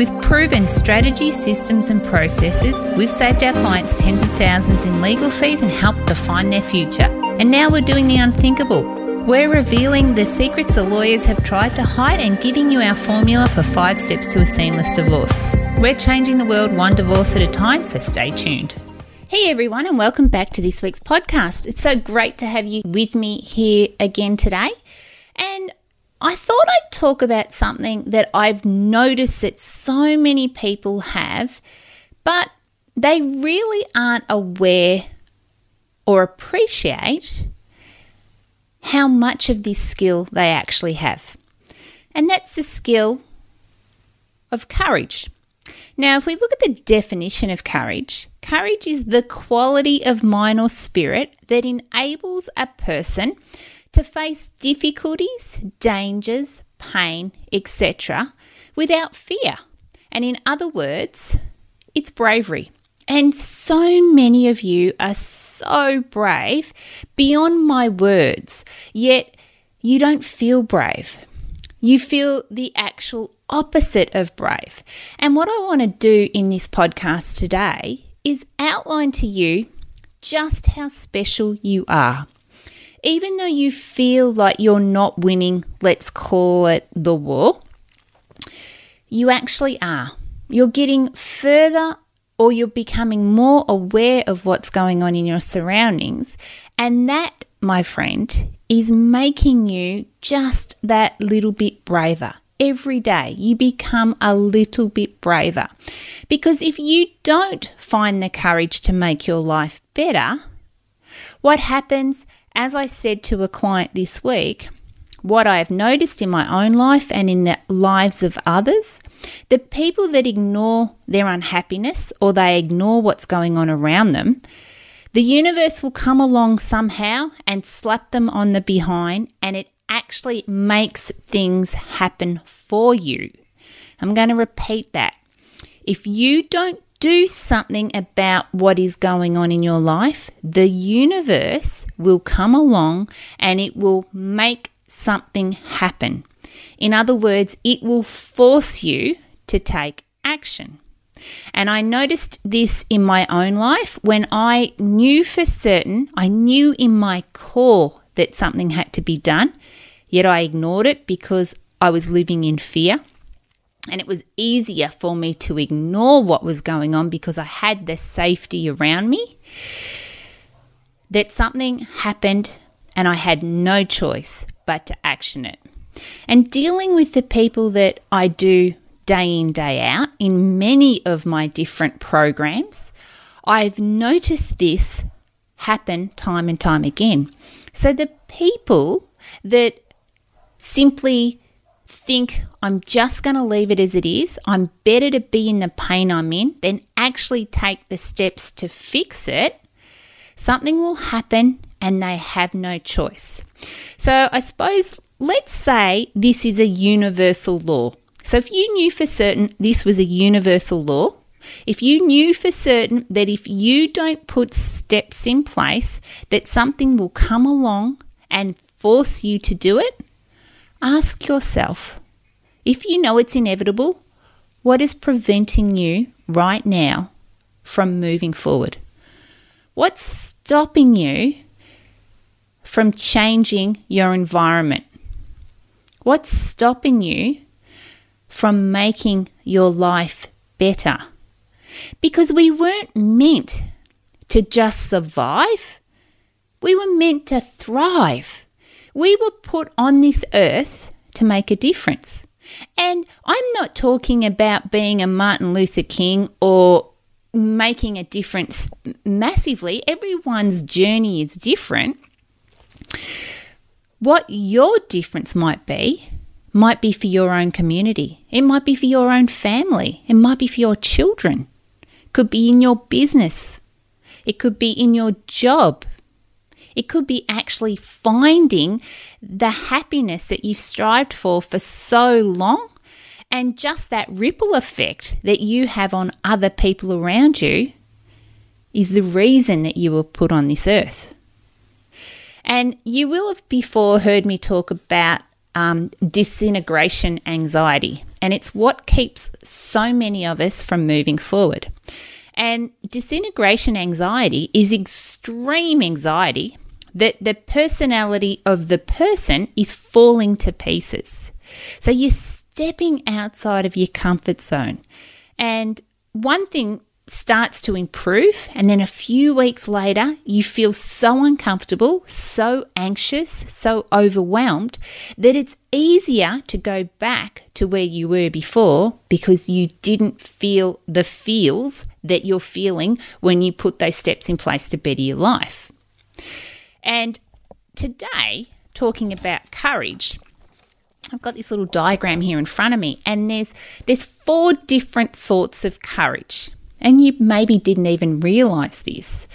With proven strategies, systems, and processes, we've saved our clients tens of thousands in legal fees and helped define their future. And now we're doing the unthinkable. We're revealing the secrets the lawyers have tried to hide and giving you our formula for five steps to a seamless divorce. We're changing the world one divorce at a time, so stay tuned. Hey everyone, and welcome back to this week's podcast. It's so great to have you with me here again today. I thought I'd talk about something that I've noticed that so many people have, but they really aren't aware or appreciate how much of this skill they actually have. And that's the skill of courage. Now, if we look at the definition of courage, courage is the quality of mind or spirit that enables a person to face difficulties, dangers, pain, etc., without fear. And in other words, it's bravery. And so many of you are so brave beyond my words, yet you don't feel brave. You feel the actual opposite of brave. And what I want to do in this podcast today is outline to you just how special you are even though you feel like you're not winning, let's call it the war, you actually are. You're getting further or you're becoming more aware of what's going on in your surroundings. And that, my friend, is making you just that little bit braver. Every day you become a little bit braver. Because if you don't find the courage to make your life better, what happens as I said to a client this week, what I have noticed in my own life and in the lives of others, the people that ignore their unhappiness or they ignore what's going on around them, the universe will come along somehow and slap them on the behind, and it actually makes things happen for you. I'm going to repeat that. If you don't do something about what is going on in your life, the universe will come along and it will make something happen. In other words, it will force you to take action. And I noticed this in my own life when I knew for certain, I knew in my core that something had to be done, yet I ignored it because I was living in fear. And it was easier for me to ignore what was going on because I had the safety around me. That something happened and I had no choice but to action it. And dealing with the people that I do day in, day out in many of my different programs, I've noticed this happen time and time again. So the people that simply think I'm just going to leave it as it is, I'm better to be in the pain I'm in than actually take the steps to fix it, something will happen and they have no choice. So I suppose let's say this is a universal law. So if you knew for certain this was a universal law, if you knew for certain that if you don't put steps in place that something will come along and force you to do it, Ask yourself if you know it's inevitable, what is preventing you right now from moving forward? What's stopping you from changing your environment? What's stopping you from making your life better? Because we weren't meant to just survive, we were meant to thrive. We were put on this earth to make a difference. And I'm not talking about being a Martin Luther King or making a difference massively. Everyone's journey is different. What your difference might be, might be for your own community. It might be for your own family. It might be for your children. Could be in your business. It could be in your job. It could be actually finding the happiness that you've strived for for so long and just that ripple effect that you have on other people around you is the reason that you were put on this earth. And you will have before heard me talk about um, disintegration anxiety, and it's what keeps so many of us from moving forward. And disintegration anxiety is extreme anxiety that the personality of the person is falling to pieces. So you're stepping outside of your comfort zone. And one thing starts to improve, and then a few weeks later, you feel so uncomfortable, so anxious, so overwhelmed that it's easier to go back to where you were before because you didn't feel the feels that you're feeling when you put those steps in place to better your life. And today, talking about courage, I've got this little diagram here in front of me, and there's there's four different sorts of courage. And you maybe didn't even realize this.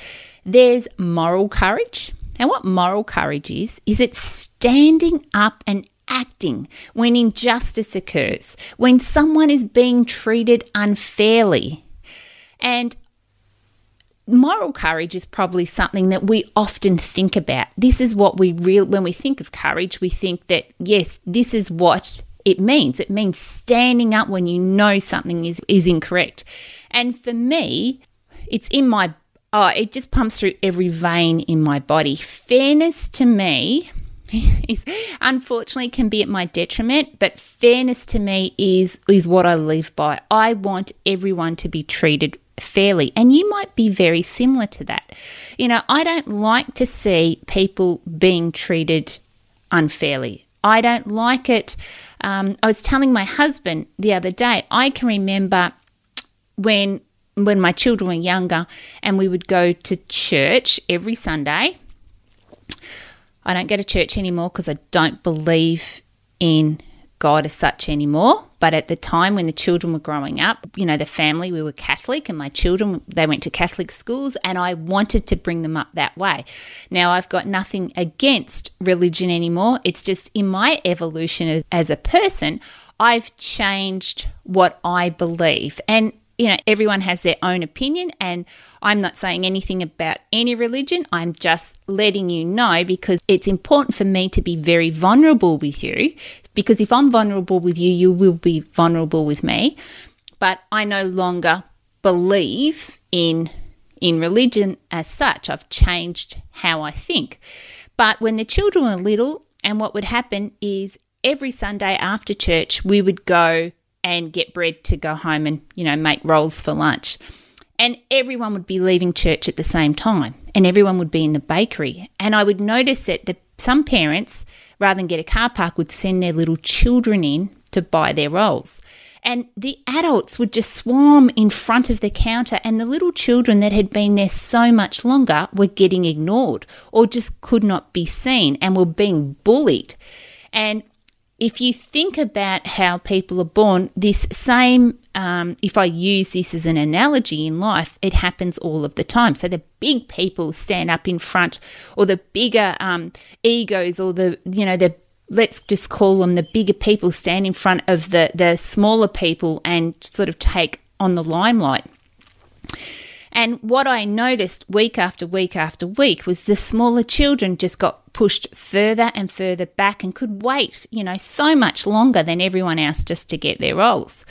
There's moral courage. And what moral courage is, is it's standing up and acting when injustice occurs, when someone is being treated unfairly. And moral courage is probably something that we often think about. This is what we real when we think of courage, we think that yes, this is what it means. It means standing up when you know something is is incorrect. And for me, it's in my oh, it just pumps through every vein in my body. Fairness to me is unfortunately can be at my detriment, but fairness to me is is what I live by. I want everyone to be treated fairly. And you might be very similar to that. You know, I don't like to see people being treated unfairly. I don't like it. Um, I was telling my husband the other day, I can remember when when my children were younger and we would go to church every Sunday. I don't go to church anymore because I don't believe in God as such anymore. But at the time when the children were growing up, you know, the family, we were Catholic and my children, they went to Catholic schools and I wanted to bring them up that way. Now, I've got nothing against religion anymore. It's just in my evolution as a person, I've changed what I believe. And you know, everyone has their own opinion, and I'm not saying anything about any religion. I'm just letting you know because it's important for me to be very vulnerable with you. Because if I'm vulnerable with you, you will be vulnerable with me. But I no longer believe in in religion as such. I've changed how I think. But when the children were little, and what would happen is every Sunday after church, we would go and get bread to go home and, you know, make rolls for lunch. And everyone would be leaving church at the same time, and everyone would be in the bakery. And I would notice that the, some parents, rather than get a car park, would send their little children in to buy their rolls. And the adults would just swarm in front of the counter, and the little children that had been there so much longer were getting ignored or just could not be seen and were being bullied. And if you think about how people are born, this same, um, if I use this as an analogy in life, it happens all of the time. So the big people stand up in front, or the bigger um, egos, or the, you know, the let's just call them the bigger people stand in front of the, the smaller people and sort of take on the limelight. And what I noticed week after week after week was the smaller children just got pushed further and further back and could wait, you know, so much longer than everyone else just to get their rolls.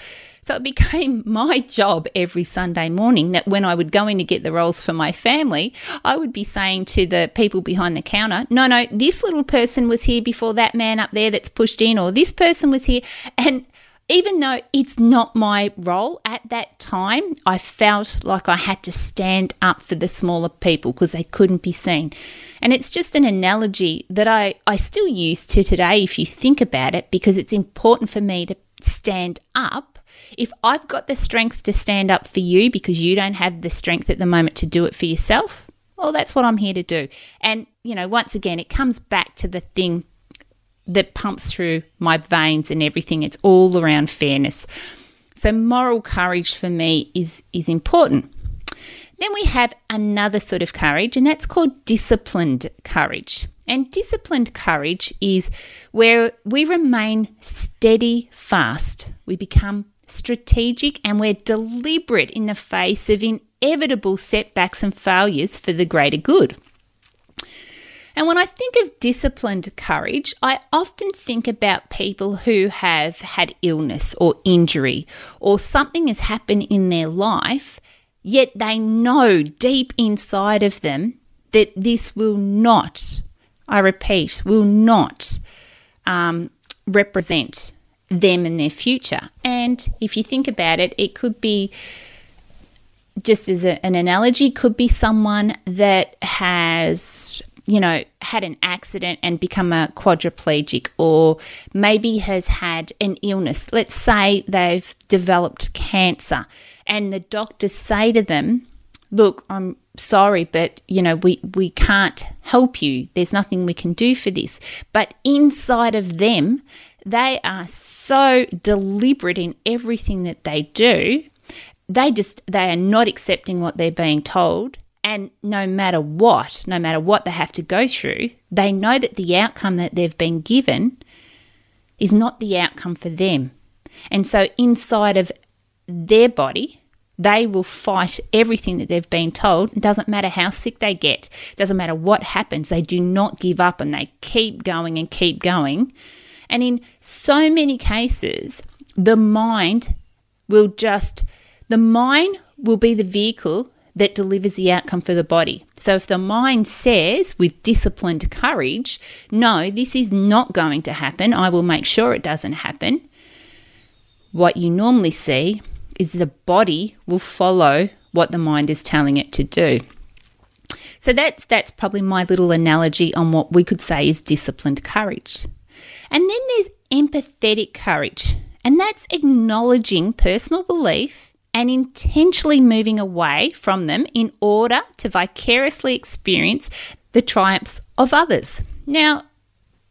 So it became my job every Sunday morning that when I would go in to get the rolls for my family, I would be saying to the people behind the counter, no, no, this little person was here before that man up there that's pushed in, or this person was here. And even though it's not my role at that time, I felt like I had to stand up for the smaller people because they couldn't be seen. And it's just an analogy that I, I still use to today if you think about it, because it's important for me to stand up. If I've got the strength to stand up for you because you don't have the strength at the moment to do it for yourself, well, that's what I'm here to do. And, you know, once again, it comes back to the thing that pumps through my veins and everything. It's all around fairness. So moral courage for me is is important. Then we have another sort of courage, and that's called disciplined courage. And disciplined courage is where we remain steady fast. We become strategic and we're deliberate in the face of inevitable setbacks and failures for the greater good. And when I think of disciplined courage, I often think about people who have had illness or injury or something has happened in their life, yet they know deep inside of them that this will not, I repeat, will not um, represent them and their future. And if you think about it, it could be just as a, an analogy, could be someone that has you know, had an accident and become a quadriplegic, or maybe has had an illness. Let's say they've developed cancer, and the doctors say to them, Look, I'm sorry, but you know, we, we can't help you. There's nothing we can do for this. But inside of them, they are so deliberate in everything that they do. They just they are not accepting what they're being told and no matter what, no matter what they have to go through, they know that the outcome that they've been given is not the outcome for them. And so inside of their body, they will fight everything that they've been told. It doesn't matter how sick they get, it doesn't matter what happens, they do not give up and they keep going and keep going. And in so many cases, the mind will just, the mind will be the vehicle that delivers the outcome for the body. So if the mind says with disciplined courage, no, this is not going to happen, I will make sure it doesn't happen, what you normally see is the body will follow what the mind is telling it to do. So that's that's probably my little analogy on what we could say is disciplined courage. And then there's empathetic courage, and that's acknowledging personal belief and intentionally moving away from them in order to vicariously experience the triumphs of others. Now,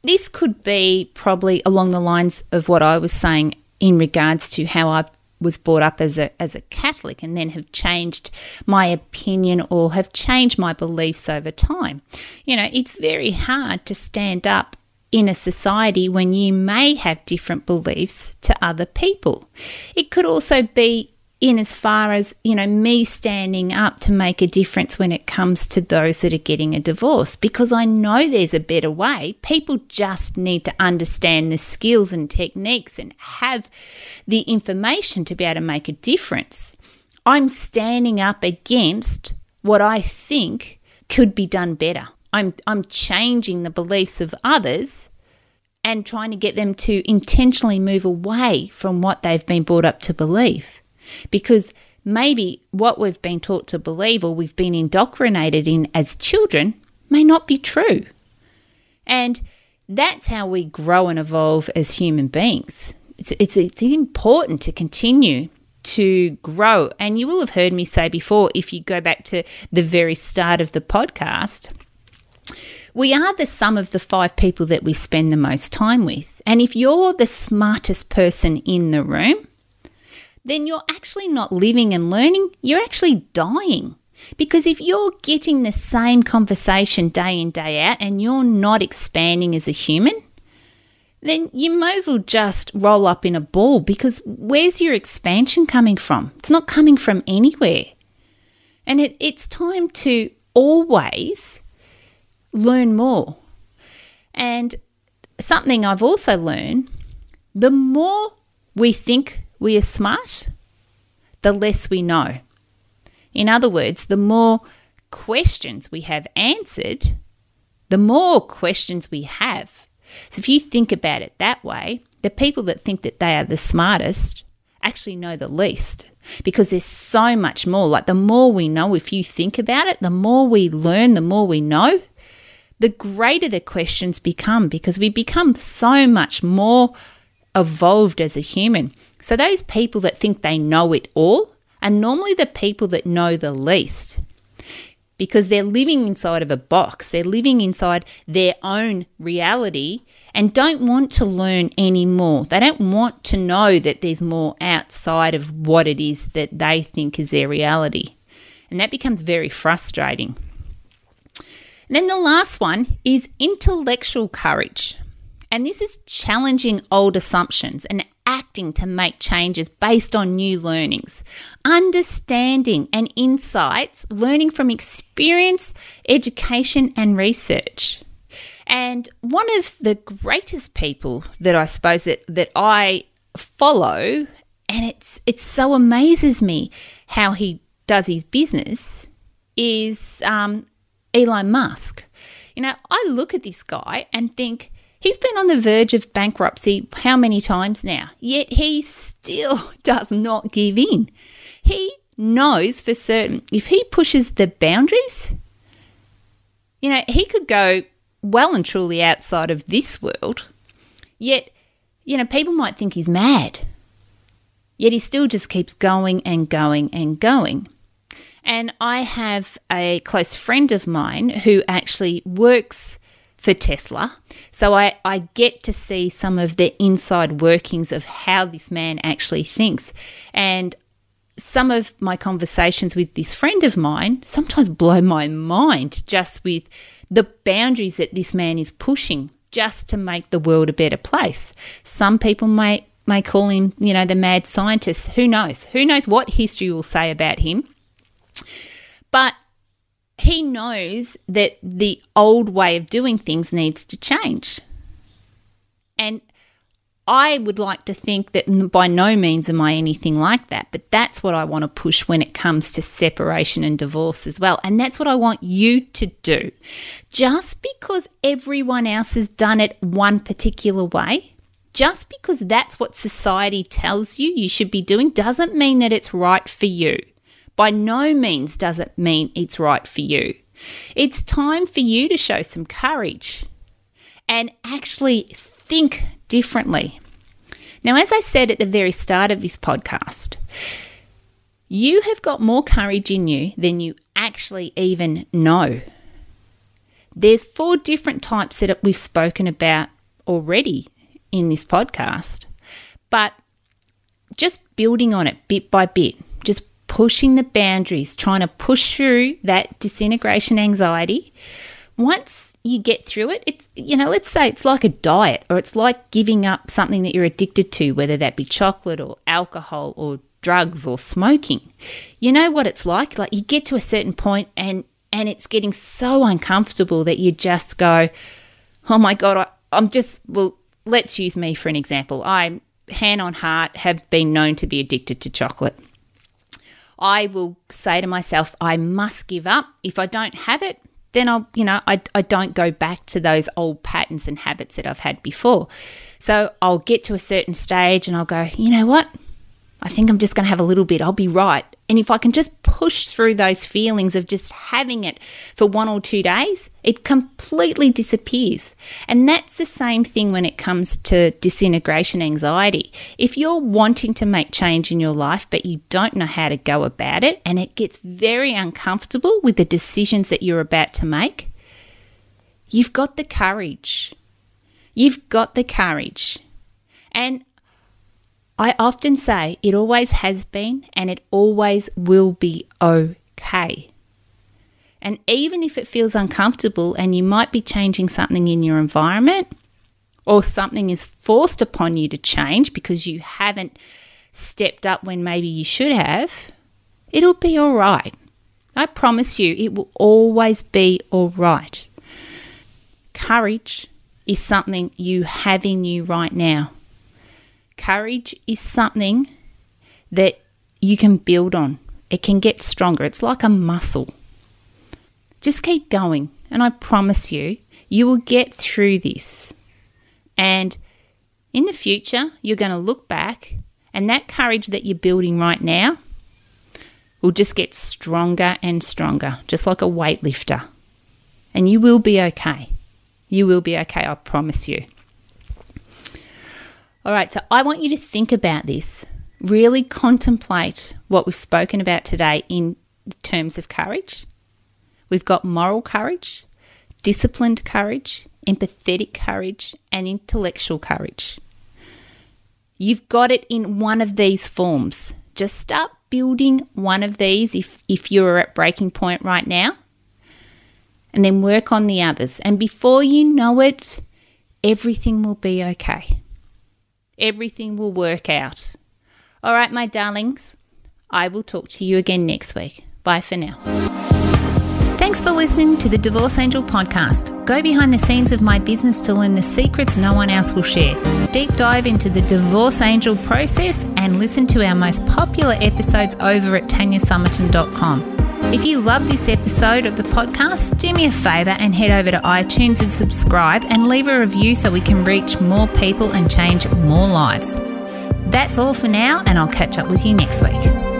this could be probably along the lines of what I was saying in regards to how I was brought up as a as a Catholic and then have changed my opinion or have changed my beliefs over time. You know, it's very hard to stand up in a society when you may have different beliefs to other people. It could also be in as far as, you know, me standing up to make a difference when it comes to those that are getting a divorce because I know there's a better way. People just need to understand the skills and techniques and have the information to be able to make a difference. I'm standing up against what I think could be done better. I'm I'm changing the beliefs of others and trying to get them to intentionally move away from what they've been brought up to believe because maybe what we've been taught to believe or we've been indoctrinated in as children may not be true. And that's how we grow and evolve as human beings. It's, it's, it's important to continue to grow. And you will have heard me say before, if you go back to the very start of the podcast, we are the sum of the five people that we spend the most time with. And if you're the smartest person in the room, then you're actually not living and learning, you're actually dying. Because if you're getting the same conversation day in, day out, and you're not expanding as a human, then you might as well just roll up in a ball because where's your expansion coming from? It's not coming from anywhere. And it, it's time to always learn more. And something I've also learned the more we think we are smart, the less we know. In other words, the more questions we have answered, the more questions we have. So if you think about it that way, the people that think that they are the smartest actually know the least because there's so much more. Like the more we know, if you think about it, the more we learn, the more we know, the greater the questions become because we become so much more evolved as a human. So, those people that think they know it all are normally the people that know the least because they're living inside of a box, they're living inside their own reality and don't want to learn any more. They don't want to know that there's more outside of what it is that they think is their reality. And that becomes very frustrating. And then the last one is intellectual courage. And this is challenging old assumptions and acting to make changes based on new learnings, understanding and insights, learning from experience, education, and research. And one of the greatest people that I suppose that, that I follow, and it's it so amazes me how he does his business, is um, Elon Musk. You know, I look at this guy and think he's been on the verge of bankruptcy how many times now? Yet he still does not give in. He knows for certain if he pushes the boundaries, you know, he could go well and truly outside of this world. Yet, you know, people might think he's mad. Yet he still just keeps going and going and going. And I have a close friend of mine who actually works for Tesla. So I, I get to see some of the inside workings of how this man actually thinks. And some of my conversations with this friend of mine sometimes blow my mind just with the boundaries that this man is pushing just to make the world a better place. Some people may may call him, you know, the mad scientist. Who knows? Who knows what history will say about him? But he knows that the old way of doing things needs to change. And I would like to think that by no means am I anything like that, but that's what I want to push when it comes to separation and divorce as well. And that's what I want you to do. Just because everyone else has done it one particular way, just because that's what society tells you you should be doing, doesn't mean that it's right for you. By no means does it mean it's right for you. It's time for you to show some courage and actually think differently. Now, as I said at the very start of this podcast, you have got more courage in you than you actually even know. There's four different types that we've spoken about already in this podcast, but just building on it bit by bit, just pushing the boundaries, trying to push through that disintegration anxiety. Once you get through it, it's, you know, let's say it's like a diet or it's like giving up something that you're addicted to, whether that be chocolate or alcohol or drugs or smoking. You know what it's like? Like you get to a certain point and and it's getting so uncomfortable that you just go, "Oh my god, I, I'm just well, let's use me for an example. I hand on heart have been known to be addicted to chocolate. I will say to myself, I must give up. If I don't have it, then I'll, you know, I, I don't go back to those old patterns and habits that I've had before. So I'll get to a certain stage and I'll go, you know what? I think I'm just going to have a little bit. I'll be right. And if I can just push through those feelings of just having it for one or two days, it completely disappears. And that's the same thing when it comes to disintegration anxiety. If you're wanting to make change in your life, but you don't know how to go about it, and it gets very uncomfortable with the decisions that you're about to make, you've got the courage. You've got the courage. And I often say it always has been and it always will be okay. And even if it feels uncomfortable and you might be changing something in your environment or something is forced upon you to change because you haven't stepped up when maybe you should have, it'll be all right. I promise you, it will always be all right. Courage is something you have in you right now. Courage is something that you can build on. It can get stronger. It's like a muscle. Just keep going, and I promise you, you will get through this. And in the future, you're going to look back, and that courage that you're building right now will just get stronger and stronger, just like a weightlifter. And you will be okay. You will be okay, I promise you. All right, so I want you to think about this. Really contemplate what we've spoken about today in terms of courage. We've got moral courage, disciplined courage, empathetic courage, and intellectual courage. You've got it in one of these forms. Just start building one of these if, if you're at breaking point right now, and then work on the others. And before you know it, everything will be okay. Everything will work out. All right, my darlings, I will talk to you again next week. Bye for now. Thanks for listening to the Divorce Angel podcast. Go behind the scenes of my business to learn the secrets no one else will share. Deep dive into the Divorce Angel process and listen to our most popular episodes over at tanyasomerton.com. If you love this episode of the podcast, do me a favour and head over to iTunes and subscribe and leave a review so we can reach more people and change more lives. That's all for now, and I'll catch up with you next week.